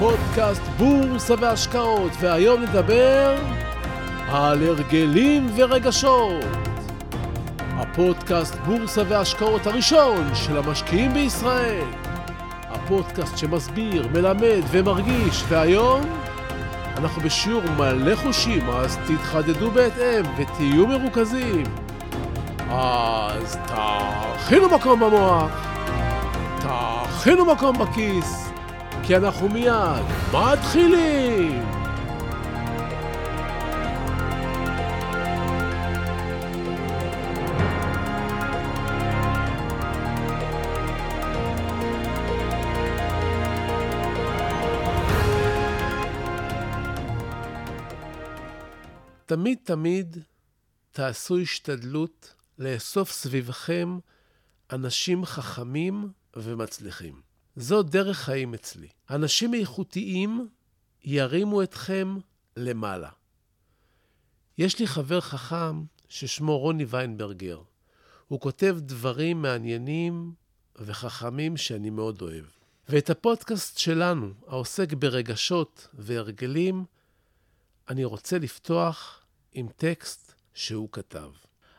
פודקאסט בורסה והשקעות, והיום נדבר על הרגלים ורגשות. הפודקאסט בורסה והשקעות הראשון של המשקיעים בישראל. הפודקאסט שמסביר, מלמד ומרגיש, והיום אנחנו בשיעור מלא חושים, אז תתחדדו בהתאם ותהיו מרוכזים. אז תכינו מקום במוח, תכינו מקום בכיס, כי אנחנו מיד מתחילים! תמיד תמיד תעשו השתדלות לאסוף סביבכם אנשים חכמים ומצליחים. זו דרך חיים אצלי. אנשים איכותיים ירימו אתכם למעלה. יש לי חבר חכם ששמו רוני ויינברגר. הוא כותב דברים מעניינים וחכמים שאני מאוד אוהב. ואת הפודקאסט שלנו, העוסק ברגשות והרגלים, אני רוצה לפתוח עם טקסט שהוא כתב.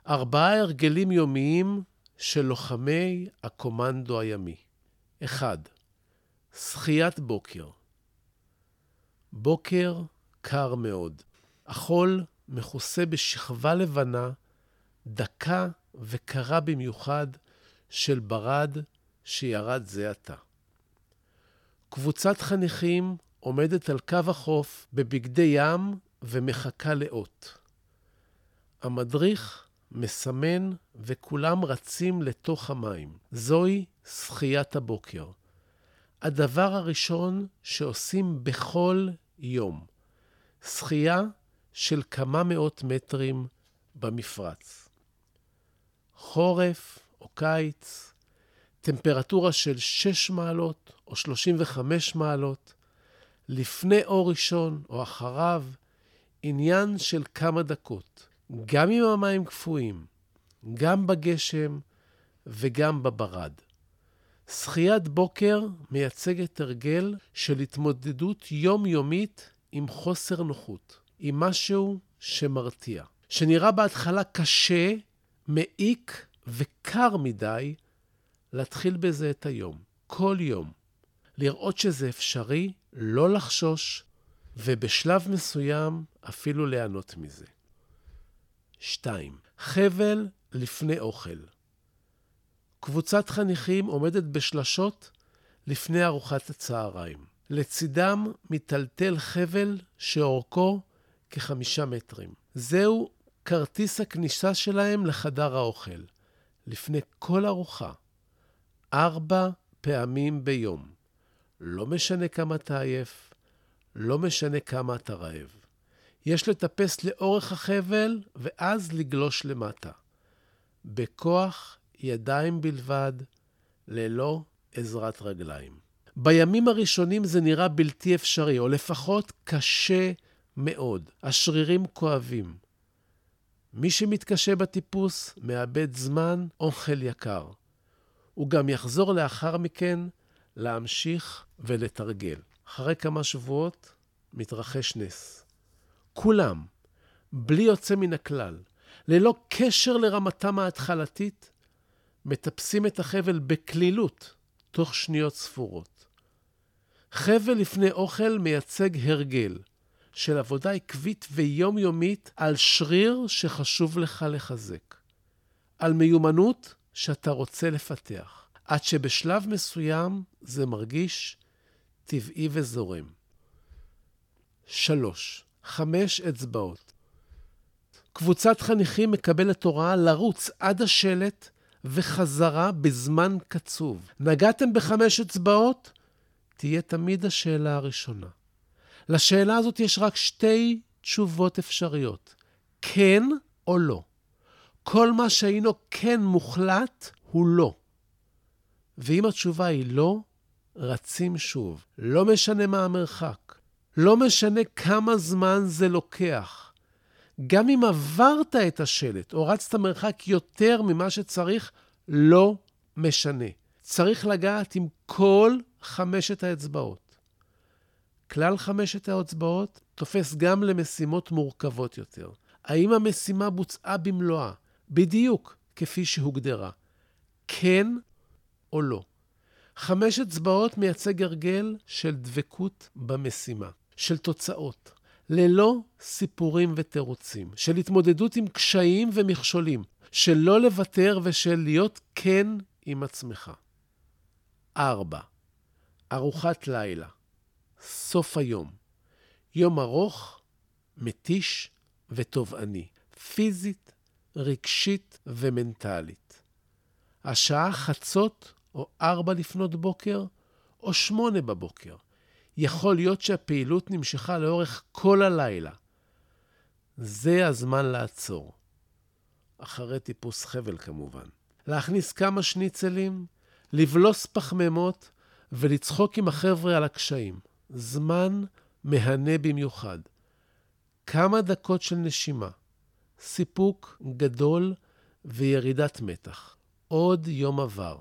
ארבעה הרגלים יומיים של לוחמי הקומנדו הימי. 1. שחיית בוקר. בוקר קר מאוד. החול מכוסה בשכבה לבנה, דקה וקרה במיוחד של ברד שירד זה עתה. קבוצת חניכים עומדת על קו החוף בבגדי ים ומחכה לאות. המדריך מסמן וכולם רצים לתוך המים. זוהי שחיית הבוקר. הדבר הראשון שעושים בכל יום. שחייה של כמה מאות מטרים במפרץ. חורף או קיץ, טמפרטורה של 6 מעלות או 35 מעלות, לפני אור ראשון או אחריו, עניין של כמה דקות. גם אם המים קפואים, גם בגשם וגם בברד. שחיית בוקר מייצגת הרגל של התמודדות יומיומית עם חוסר נוחות, עם משהו שמרתיע, שנראה בהתחלה קשה, מעיק וקר מדי, להתחיל בזה את היום, כל יום. לראות שזה אפשרי, לא לחשוש, ובשלב מסוים אפילו ליהנות מזה. 2. חבל לפני אוכל. קבוצת חניכים עומדת בשלשות לפני ארוחת הצהריים. לצידם מיטלטל חבל שאורכו כחמישה מטרים. זהו כרטיס הכניסה שלהם לחדר האוכל. לפני כל ארוחה. ארבע פעמים ביום. לא משנה כמה אתה עייף, לא משנה כמה אתה רעב. יש לטפס לאורך החבל ואז לגלוש למטה. בכוח ידיים בלבד, ללא עזרת רגליים. בימים הראשונים זה נראה בלתי אפשרי, או לפחות קשה מאוד. השרירים כואבים. מי שמתקשה בטיפוס מאבד זמן, אוכל יקר. הוא גם יחזור לאחר מכן להמשיך ולתרגל. אחרי כמה שבועות מתרחש נס. כולם, בלי יוצא מן הכלל, ללא קשר לרמתם ההתחלתית, מטפסים את החבל בקלילות, תוך שניות ספורות. חבל לפני אוכל מייצג הרגל של עבודה עקבית ויומיומית על שריר שחשוב לך לחזק, על מיומנות שאתה רוצה לפתח, עד שבשלב מסוים זה מרגיש טבעי וזורם. שלוש, חמש אצבעות. קבוצת חניכים מקבלת הוראה לרוץ עד השלט וחזרה בזמן קצוב. נגעתם בחמש אצבעות? תהיה תמיד השאלה הראשונה. לשאלה הזאת יש רק שתי תשובות אפשריות, כן או לא. כל מה שהיינו כן מוחלט הוא לא. ואם התשובה היא לא, רצים שוב. לא משנה מה המרחק, לא משנה כמה זמן זה לוקח. גם אם עברת את השלט או רצת מרחק יותר ממה שצריך, לא משנה. צריך לגעת עם כל חמשת האצבעות. כלל חמשת האצבעות תופס גם למשימות מורכבות יותר. האם המשימה בוצעה במלואה, בדיוק כפי שהוגדרה? כן או לא? חמש אצבעות מייצג הרגל של דבקות במשימה, של תוצאות, ללא סיפורים ותירוצים, של התמודדות עם קשיים ומכשולים, של לא לוותר ושל להיות כן עם עצמך. ארבע, ארוחת לילה, סוף היום, יום ארוך, מתיש ותובעני, פיזית, רגשית ומנטלית. השעה חצות או ארבע לפנות בוקר או שמונה בבוקר. יכול להיות שהפעילות נמשכה לאורך כל הלילה. זה הזמן לעצור. אחרי טיפוס חבל כמובן. להכניס כמה שניצלים, לבלוס פחמימות ולצחוק עם החבר'ה על הקשיים. זמן מהנה במיוחד. כמה דקות של נשימה, סיפוק גדול וירידת מתח. עוד יום עבר.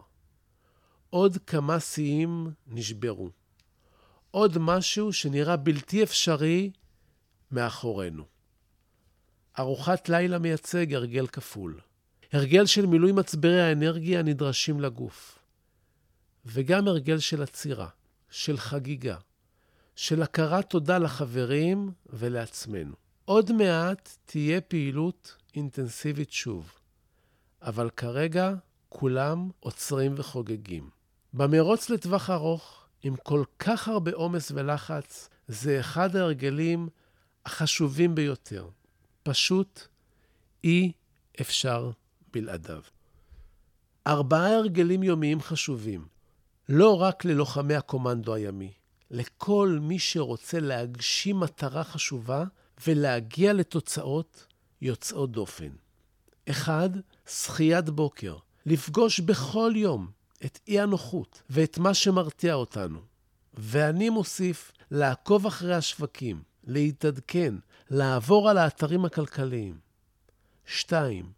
עוד כמה שיאים נשברו. עוד משהו שנראה בלתי אפשרי מאחורינו. ארוחת לילה מייצג הרגל כפול. הרגל של מילוי מצברי האנרגיה הנדרשים לגוף. וגם הרגל של עצירה, של חגיגה, של הכרת תודה לחברים ולעצמנו. עוד מעט תהיה פעילות אינטנסיבית שוב, אבל כרגע כולם עוצרים וחוגגים. במרוץ לטווח ארוך, עם כל כך הרבה עומס ולחץ, זה אחד ההרגלים החשובים ביותר. פשוט אי אפשר בלעדיו. ארבעה הרגלים יומיים חשובים, לא רק ללוחמי הקומנדו הימי, לכל מי שרוצה להגשים מטרה חשובה ולהגיע לתוצאות יוצאות דופן. אחד, שחיית בוקר. לפגוש בכל יום את אי-הנוחות ואת מה שמרתיע אותנו. ואני מוסיף לעקוב אחרי השווקים, להתעדכן, לעבור על האתרים הכלכליים. 2.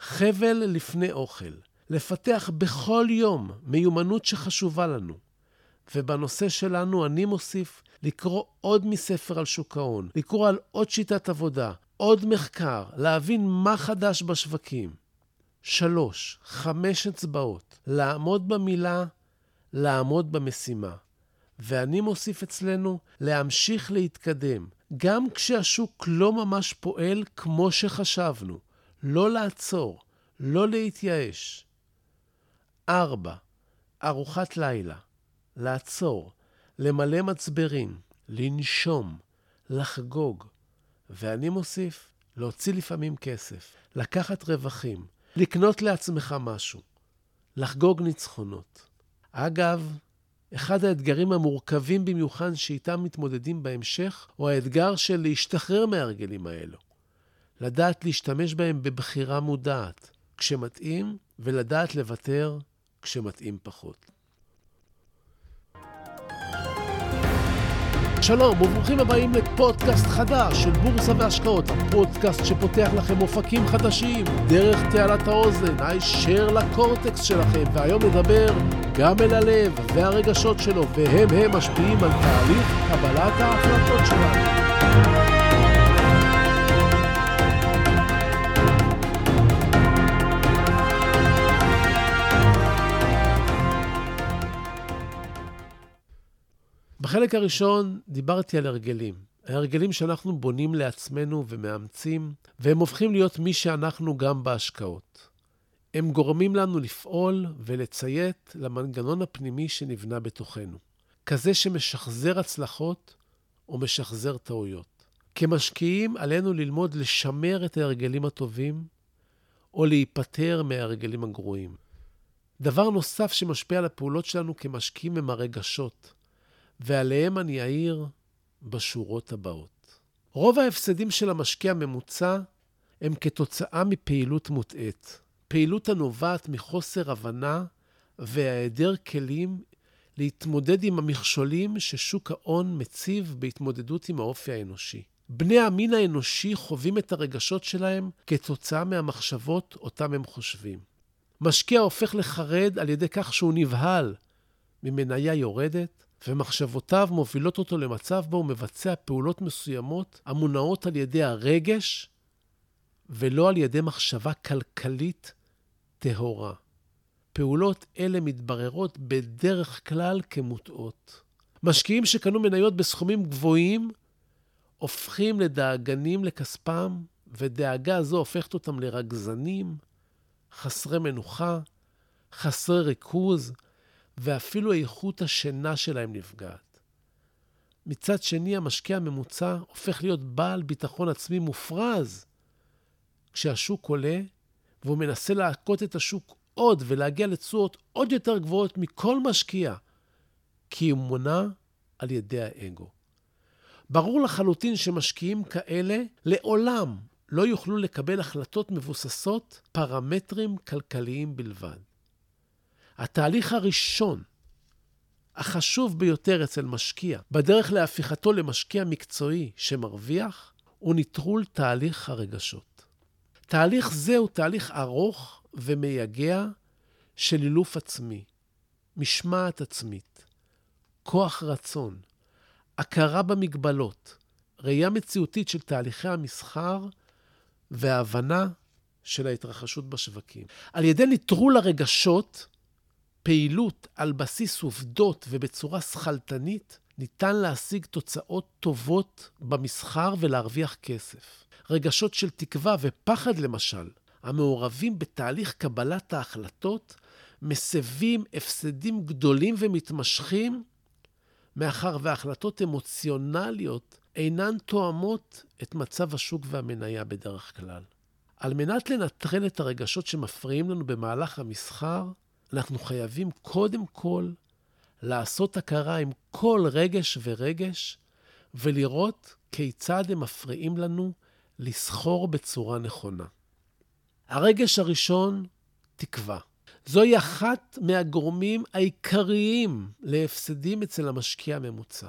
חבל לפני אוכל, לפתח בכל יום מיומנות שחשובה לנו. ובנושא שלנו אני מוסיף לקרוא עוד מספר על שוק ההון, לקרוא על עוד שיטת עבודה, עוד מחקר, להבין מה חדש בשווקים. שלוש, חמש אצבעות, לעמוד במילה, לעמוד במשימה. ואני מוסיף אצלנו להמשיך להתקדם, גם כשהשוק לא ממש פועל כמו שחשבנו. לא לעצור, לא להתייאש. ארבע, ארוחת לילה. לעצור, למלא מצברים, לנשום, לחגוג. ואני מוסיף, להוציא לפעמים כסף, לקחת רווחים, לקנות לעצמך משהו, לחגוג ניצחונות. אגב, אחד האתגרים המורכבים במיוחד שאיתם מתמודדים בהמשך, הוא האתגר של להשתחרר מההרגלים האלו. לדעת להשתמש בהם בבחירה מודעת, כשמתאים, ולדעת לוותר כשמתאים פחות. שלום וברוכים הבאים לפודקאסט חדש של בורסה והשקעות, הפודקאסט שפותח לכם אופקים חדשים דרך תעלת האוזן, הישר לקורטקס שלכם, והיום נדבר גם אל הלב והרגשות שלו, והם הם משפיעים על תהליך קבלת ההחלטות שלנו. בחלק הראשון דיברתי על הרגלים. ההרגלים שאנחנו בונים לעצמנו ומאמצים, והם הופכים להיות מי שאנחנו גם בהשקעות. הם גורמים לנו לפעול ולציית למנגנון הפנימי שנבנה בתוכנו, כזה שמשחזר הצלחות או משחזר טעויות. כמשקיעים עלינו ללמוד לשמר את ההרגלים הטובים או להיפטר מההרגלים הגרועים. דבר נוסף שמשפיע על הפעולות שלנו כמשקיעים הם הרגשות. ועליהם אני אעיר בשורות הבאות. רוב ההפסדים של המשקיע הממוצע הם כתוצאה מפעילות מוטעית. פעילות הנובעת מחוסר הבנה והיעדר כלים להתמודד עם המכשולים ששוק ההון מציב בהתמודדות עם האופי האנושי. בני המין האנושי חווים את הרגשות שלהם כתוצאה מהמחשבות אותם הם חושבים. משקיע הופך לחרד על ידי כך שהוא נבהל ממניה יורדת, ומחשבותיו מובילות אותו למצב בו הוא מבצע פעולות מסוימות המונעות על ידי הרגש ולא על ידי מחשבה כלכלית טהורה. פעולות אלה מתבררות בדרך כלל כמוטעות. משקיעים שקנו מניות בסכומים גבוהים הופכים לדאגנים לכספם, ודאגה זו הופכת אותם לרגזנים, חסרי מנוחה, חסרי ריכוז, ואפילו איכות השינה שלהם נפגעת. מצד שני, המשקיע הממוצע הופך להיות בעל ביטחון עצמי מופרז. כשהשוק עולה, והוא מנסה להכות את השוק עוד ולהגיע לתשואות עוד יותר גבוהות מכל משקיע, כי הוא מונע על ידי האגו. ברור לחלוטין שמשקיעים כאלה לעולם לא יוכלו לקבל החלטות מבוססות פרמטרים כלכליים בלבד. התהליך הראשון, החשוב ביותר אצל משקיע, בדרך להפיכתו למשקיע מקצועי שמרוויח, הוא נטרול תהליך הרגשות. תהליך זה הוא תהליך ארוך ומייגע של אילוף עצמי, משמעת עצמית, כוח רצון, הכרה במגבלות, ראייה מציאותית של תהליכי המסחר והבנה של ההתרחשות בשווקים. על ידי נטרול הרגשות, פעילות על בסיס עובדות ובצורה שכלתנית, ניתן להשיג תוצאות טובות במסחר ולהרוויח כסף. רגשות של תקווה ופחד, למשל, המעורבים בתהליך קבלת ההחלטות, מסבים הפסדים גדולים ומתמשכים, מאחר והחלטות אמוציונליות אינן תואמות את מצב השוק והמניה בדרך כלל. על מנת לנטרל את הרגשות שמפריעים לנו במהלך המסחר, אנחנו חייבים קודם כל לעשות הכרה עם כל רגש ורגש, ולראות כיצד הם מפריעים לנו לסחור בצורה נכונה. הרגש הראשון, תקווה. זוהי אחת מהגורמים העיקריים להפסדים אצל המשקיע הממוצע.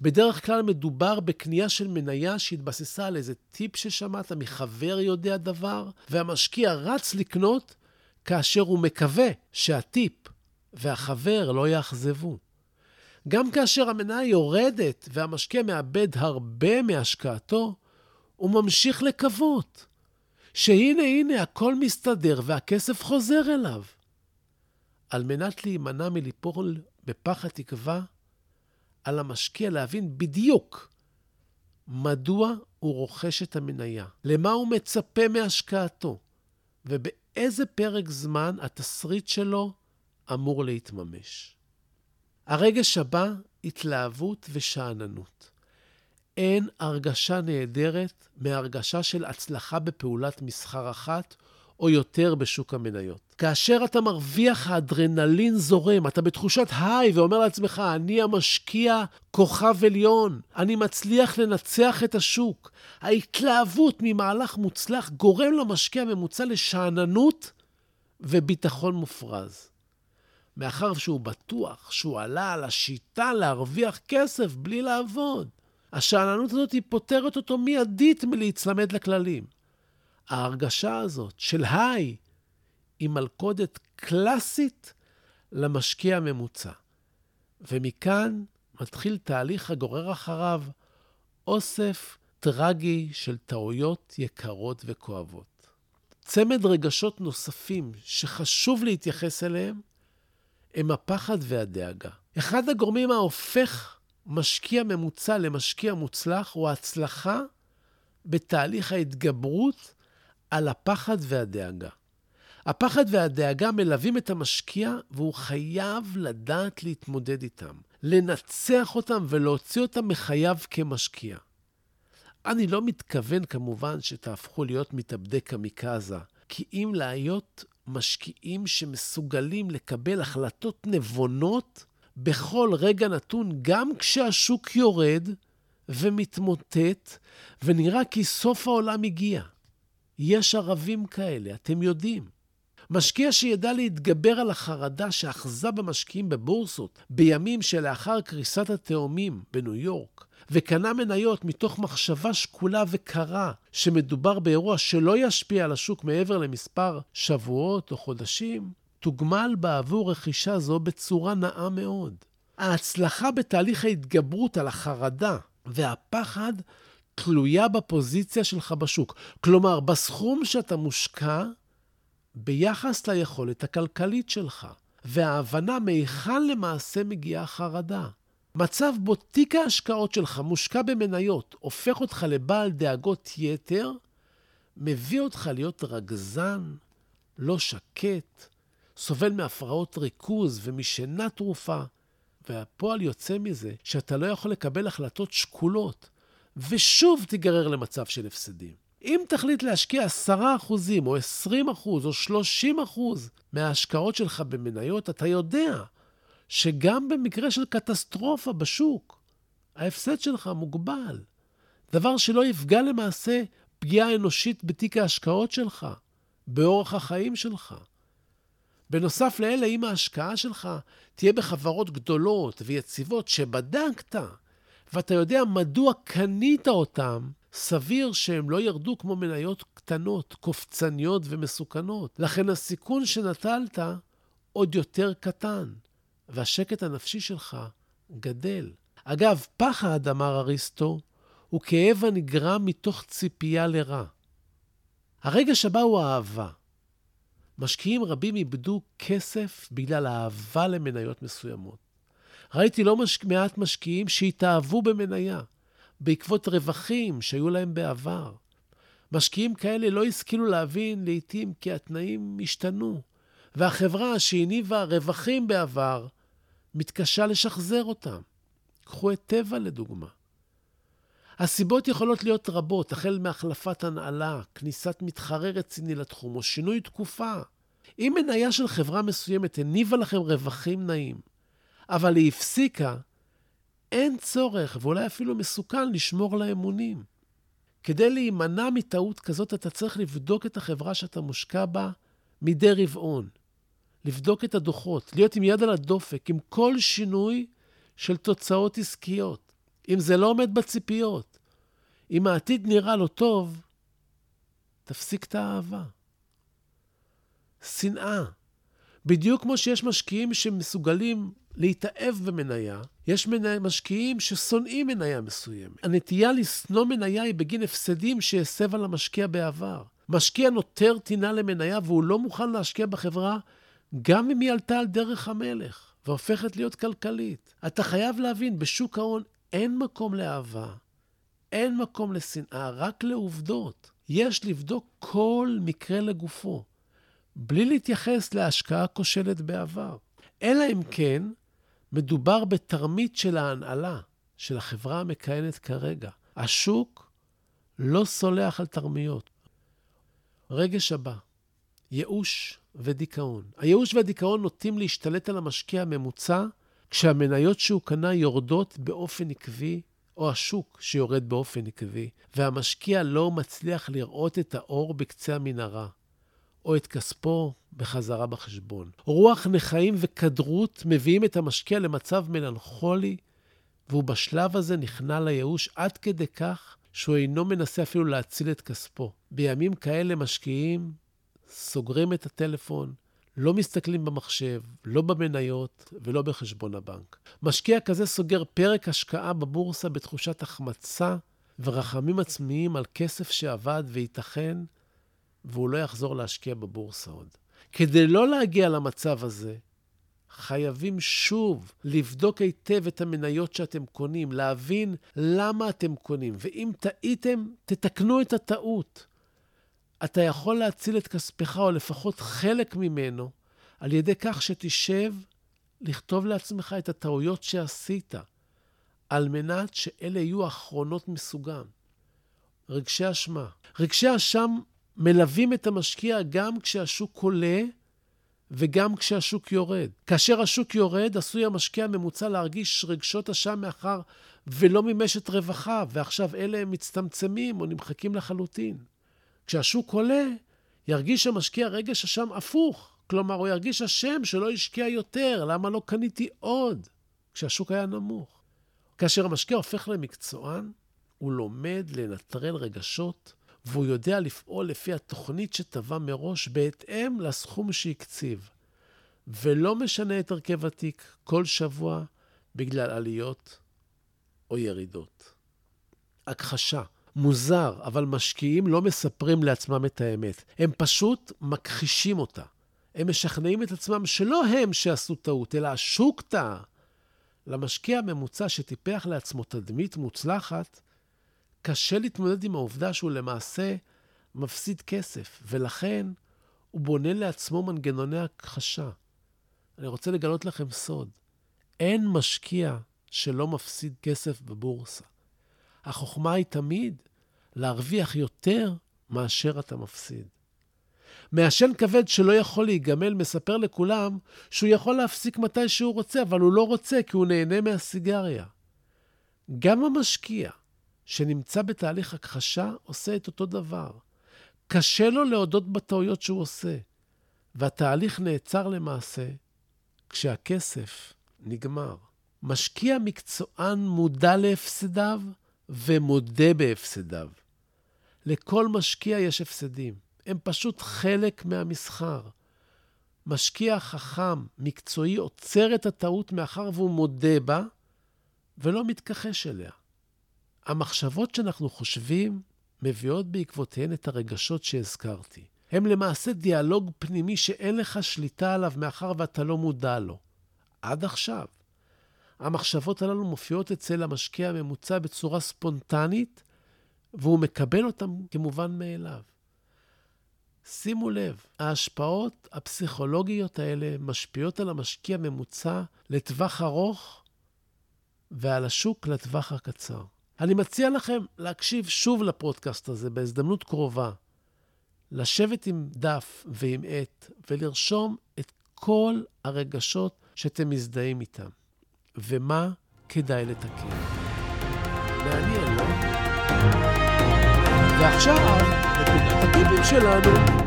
בדרך כלל מדובר בקנייה של מניה שהתבססה על איזה טיפ ששמעת מחבר יודע דבר, והמשקיע רץ לקנות כאשר הוא מקווה שהטיפ והחבר לא יאכזבו. גם כאשר המניה יורדת והמשקיע מאבד הרבה מהשקעתו, הוא ממשיך לקוות שהנה הנה הכל מסתדר והכסף חוזר אליו. על מנת להימנע מליפול בפח התקווה, על המשקיע להבין בדיוק מדוע הוא רוכש את המניה, למה הוא מצפה מהשקעתו, ובאיזה פרק זמן התסריט שלו אמור להתממש. הרגש הבא, התלהבות ושאננות. אין הרגשה נהדרת מהרגשה של הצלחה בפעולת מסחר אחת או יותר בשוק המניות. כאשר אתה מרוויח, האדרנלין זורם, אתה בתחושת היי ואומר לעצמך, אני המשקיע כוכב עליון, אני מצליח לנצח את השוק. ההתלהבות ממהלך מוצלח גורם למשקיע הממוצע לשאננות וביטחון מופרז. מאחר שהוא בטוח שהוא עלה על השיטה להרוויח כסף בלי לעבוד. השאננות הזאת היא פותרת אותו מיידית מלהיצמד לכללים. ההרגשה הזאת של היי היא מלכודת קלאסית למשקיע הממוצע. ומכאן מתחיל תהליך הגורר אחריו אוסף טרגי של טעויות יקרות וכואבות. צמד רגשות נוספים שחשוב להתייחס אליהם הם הפחד והדאגה. אחד הגורמים ההופך משקיע ממוצע למשקיע מוצלח הוא ההצלחה בתהליך ההתגברות על הפחד והדאגה. הפחד והדאגה מלווים את המשקיע, והוא חייב לדעת להתמודד איתם, לנצח אותם ולהוציא אותם מחייו כמשקיע. אני לא מתכוון כמובן שתהפכו להיות מתאבדי קמיקזה, כי אם להיות משקיעים שמסוגלים לקבל החלטות נבונות בכל רגע נתון, גם כשהשוק יורד ומתמוטט, ונראה כי סוף העולם הגיע. יש ערבים כאלה, אתם יודעים. משקיע שידע להתגבר על החרדה שאחזה במשקיעים בבורסות בימים שלאחר קריסת התאומים בניו יורק, וקנה מניות מתוך מחשבה שקולה וקרה שמדובר באירוע שלא ישפיע על השוק מעבר למספר שבועות או חודשים, תוגמל בעבור רכישה זו בצורה נאה מאוד. ההצלחה בתהליך ההתגברות על החרדה והפחד תלויה בפוזיציה שלך בשוק. כלומר, בסכום שאתה מושקע ביחס ליכולת הכלכלית שלך, וההבנה מהיכן למעשה מגיעה החרדה. מצב בו תיק ההשקעות שלך מושקע במניות הופך אותך לבעל דאגות יתר, מביא אותך להיות רגזן, לא שקט, סובל מהפרעות ריכוז ומשינה תרופה. והפועל יוצא מזה שאתה לא יכול לקבל החלטות שקולות, ושוב תיגרר למצב של הפסדים. אם תחליט להשקיע 10% או 20% או 30% מההשקעות שלך במניות, אתה יודע שגם במקרה של קטסטרופה בשוק, ההפסד שלך מוגבל. דבר שלא יפגע למעשה פגיעה אנושית בתיק ההשקעות שלך, באורח החיים שלך. בנוסף לאלה, אם ההשקעה שלך תהיה בחברות גדולות ויציבות שבדקת, ואתה יודע מדוע קנית אותן, סביר שהם לא ירדו כמו מניות קטנות, קופצניות ומסוכנות. לכן הסיכון שנטלת עוד יותר קטן, והשקט הנפשי שלך גדל. אגב, פחד, אמר אריסטו, הוא כאב הנגרם מתוך ציפייה לרע. הרגע שבא הוא אהבה. משקיעים רבים איבדו כסף בגלל אהבה למניות מסוימות. ראיתי לא מש... מעט משקיעים שהתאהבו במניה, בעקבות רווחים שהיו להם בעבר. משקיעים כאלה לא השכילו להבין לעתים כי התנאים השתנו, והחברה שהניבה רווחים בעבר מתקשה לשחזר אותם. קחו את טבע לדוגמה. הסיבות יכולות להיות רבות, החל מהחלפת הנעלה, כניסת מתחרה רציני לתחום או שינוי תקופה. אם מניה של חברה מסוימת הניבה לכם רווחים נעים, אבל היא הפסיקה, אין צורך, ואולי אפילו מסוכן, לשמור לה אמונים. כדי להימנע מטעות כזאת, אתה צריך לבדוק את החברה שאתה מושקע בה מדי רבעון. לבדוק את הדוחות, להיות עם יד על הדופק, עם כל שינוי של תוצאות עסקיות. אם זה לא עומד בציפיות, אם העתיד נראה לא טוב, תפסיק את האהבה. שנאה. בדיוק כמו שיש משקיעים שמסוגלים להתאהב במניה, יש מניה, משקיעים ששונאים מניה מסוימת. הנטייה לשנוא מניה היא בגין הפסדים שהסב על המשקיע בעבר. משקיע נותר טינה למניה והוא לא מוכן להשקיע בחברה גם אם היא עלתה על דרך המלך והופכת להיות כלכלית. אתה חייב להבין, בשוק ההון אין מקום לאהבה, אין מקום לשנאה, רק לעובדות. יש לבדוק כל מקרה לגופו, בלי להתייחס להשקעה כושלת בעבר. אלא אם כן, מדובר בתרמית של ההנהלה, של החברה המכהנת כרגע. השוק לא סולח על תרמיות. רגש הבא, ייאוש ודיכאון. הייאוש והדיכאון נוטים להשתלט על המשקיע הממוצע כשהמניות שהוא קנה יורדות באופן עקבי, או השוק שיורד באופן עקבי, והמשקיע לא מצליח לראות את האור בקצה המנהרה, או את כספו בחזרה בחשבון. רוח נכאים וכדרות מביאים את המשקיע למצב מלנכולי, והוא בשלב הזה נכנע לייאוש עד כדי כך שהוא אינו מנסה אפילו להציל את כספו. בימים כאלה משקיעים סוגרים את הטלפון, לא מסתכלים במחשב, לא במניות ולא בחשבון הבנק. משקיע כזה סוגר פרק השקעה בבורסה בתחושת החמצה ורחמים עצמיים על כסף שעבד וייתכן והוא לא יחזור להשקיע בבורסה עוד. כדי לא להגיע למצב הזה, חייבים שוב לבדוק היטב את המניות שאתם קונים, להבין למה אתם קונים, ואם טעיתם, תתקנו את הטעות. אתה יכול להציל את כספך, או לפחות חלק ממנו, על ידי כך שתשב לכתוב לעצמך את הטעויות שעשית, על מנת שאלה יהיו האחרונות מסוגם. רגשי אשמה. רגשי אשם מלווים את המשקיע גם כשהשוק עולה וגם כשהשוק יורד. כאשר השוק יורד, עשוי המשקיע הממוצע להרגיש רגשות אשם מאחר ולא מימש את רווחיו, ועכשיו אלה הם מצטמצמים או נמחקים לחלוטין. כשהשוק עולה, ירגיש המשקיע רגש אשם הפוך. כלומר, הוא ירגיש אשם שלא השקיע יותר, למה לא קניתי עוד? כשהשוק היה נמוך. כאשר המשקיע הופך למקצוען, הוא לומד לנטרל רגשות, והוא יודע לפעול לפי התוכנית שטבע מראש בהתאם לסכום שהקציב. ולא משנה את הרכב התיק כל שבוע בגלל עליות או ירידות. הכחשה. מוזר, אבל משקיעים לא מספרים לעצמם את האמת. הם פשוט מכחישים אותה. הם משכנעים את עצמם שלא הם שעשו טעות, אלא השוק טעה. למשקיע הממוצע שטיפח לעצמו תדמית מוצלחת, קשה להתמודד עם העובדה שהוא למעשה מפסיד כסף, ולכן הוא בונה לעצמו מנגנוני הכחשה. אני רוצה לגלות לכם סוד. אין משקיע שלא מפסיד כסף בבורסה. החוכמה היא תמיד להרוויח יותר מאשר אתה מפסיד. מעשן כבד שלא יכול להיגמל מספר לכולם שהוא יכול להפסיק מתי שהוא רוצה, אבל הוא לא רוצה כי הוא נהנה מהסיגריה. גם המשקיע שנמצא בתהליך הכחשה עושה את אותו דבר. קשה לו להודות בטעויות שהוא עושה, והתהליך נעצר למעשה כשהכסף נגמר. משקיע מקצוען מודע להפסדיו ומודה בהפסדיו. לכל משקיע יש הפסדים. הם פשוט חלק מהמסחר. משקיע חכם, מקצועי, עוצר את הטעות מאחר והוא מודה בה ולא מתכחש אליה. המחשבות שאנחנו חושבים מביאות בעקבותיהן את הרגשות שהזכרתי. הם למעשה דיאלוג פנימי שאין לך שליטה עליו מאחר ואתה לא מודע לו. עד עכשיו. המחשבות הללו מופיעות אצל המשקיע הממוצע בצורה ספונטנית, והוא מקבל אותן כמובן מאליו. שימו לב, ההשפעות הפסיכולוגיות האלה משפיעות על המשקיע הממוצע לטווח ארוך ועל השוק לטווח הקצר. אני מציע לכם להקשיב שוב לפודקאסט הזה בהזדמנות קרובה, לשבת עם דף ועם עט ולרשום את כל הרגשות שאתם מזדהים איתם, ומה כדאי לתקן. מעניין, לא? ועכשיו, נקודת הטיפים שלנו.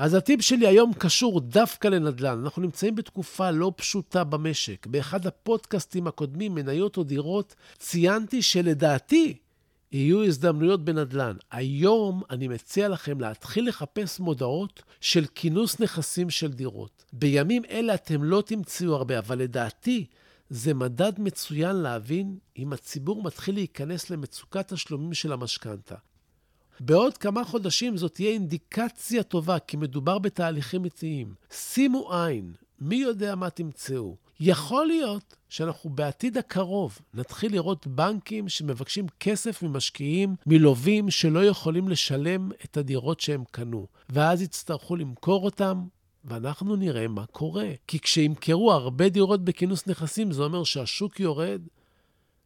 אז הטיפ שלי היום קשור דווקא לנדל"ן. אנחנו נמצאים בתקופה לא פשוטה במשק. באחד הפודקאסטים הקודמים, מניות או דירות, ציינתי שלדעתי יהיו הזדמנויות בנדל"ן. היום אני מציע לכם להתחיל לחפש מודעות של כינוס נכסים של דירות. בימים אלה אתם לא תמצאו הרבה, אבל לדעתי זה מדד מצוין להבין אם הציבור מתחיל להיכנס למצוקת תשלומים של המשכנתה. בעוד כמה חודשים זאת תהיה אינדיקציה טובה, כי מדובר בתהליכים איטיים. שימו עין, מי יודע מה תמצאו. יכול להיות שאנחנו בעתיד הקרוב נתחיל לראות בנקים שמבקשים כסף ממשקיעים, מלווים שלא יכולים לשלם את הדירות שהם קנו, ואז יצטרכו למכור אותם, ואנחנו נראה מה קורה. כי כשימכרו הרבה דירות בכינוס נכסים, זה אומר שהשוק יורד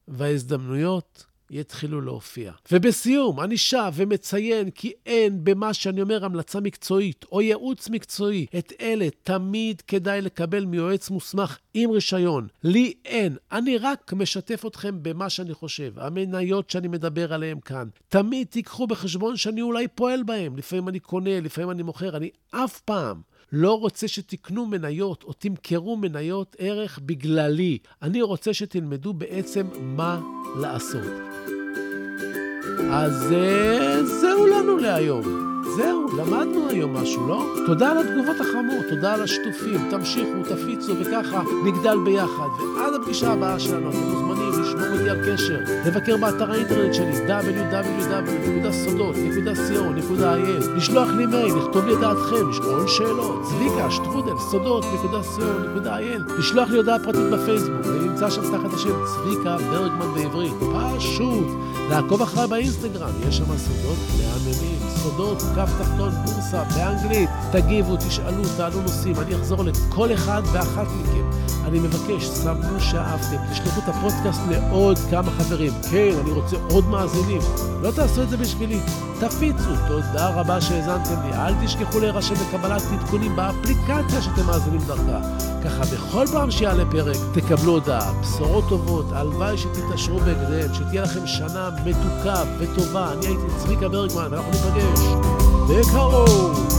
וההזדמנויות יתחילו להופיע. ובסיום, אני שב ומציין כי אין במה שאני אומר המלצה מקצועית או ייעוץ מקצועי. את אלה תמיד כדאי לקבל מיועץ מוסמך עם רישיון. לי אין, אני רק משתף אתכם במה שאני חושב. המניות שאני מדבר עליהן כאן, תמיד תיקחו בחשבון שאני אולי פועל בהן. לפעמים אני קונה, לפעמים אני מוכר, אני אף פעם לא רוצה שתקנו מניות או תמכרו מניות ערך בגללי. אני רוצה שתלמדו בעצם מה לעשות. אז אה, זהו לנו להיום. זהו, למדנו היום משהו, לא? תודה על התגובות החמות, תודה על השיתופים, תמשיכו, תפיצו, וככה נגדל ביחד. ועד הפגישה הבאה שלנו, אתם מוזמנים לשמור אותי על קשר, לבקר באתר האינטרנט שלי, www.סודות.co.il, לשלוח לי מייל, לכתוב לי את דעתכם, לשאול שאלות, צביקה, שטרודל, סודות.co.il, לשלוח לי הודעה פרטית בפייסבוק, אני נמצא שם תחת השם צביקה ברגמן בעברית. פשוט. לעקוב אחריי באינסטגרם, יש שם סודות מהממים, סודות, קו תחתון, בורסה, באנגלית. תגיבו, תשאלו, תעלו נושאים, אני אחזור לכל אחד ואחת מכם. אני מבקש, סמנו שאהבתם, תשלחו את הפודקאסט לעוד כמה חברים. כן, אני רוצה עוד מאזינים. לא תעשו את זה בשבילי, תפיצו. תודה רבה שהאזנתם לי. אל תשכחו להירשם לקבלת עדכונים באפליקציה שאתם מאזינים דרכה. ככה בכל פעם שיעלה פרק, תקבלו הודעה. בשורות טובות, הלוואי שתתעשרו בהקדם, שתהיה לכם שנה מתוקה וטובה. אני הייתי צביקה ברגמן, ואנחנו ניפגש בקרוב.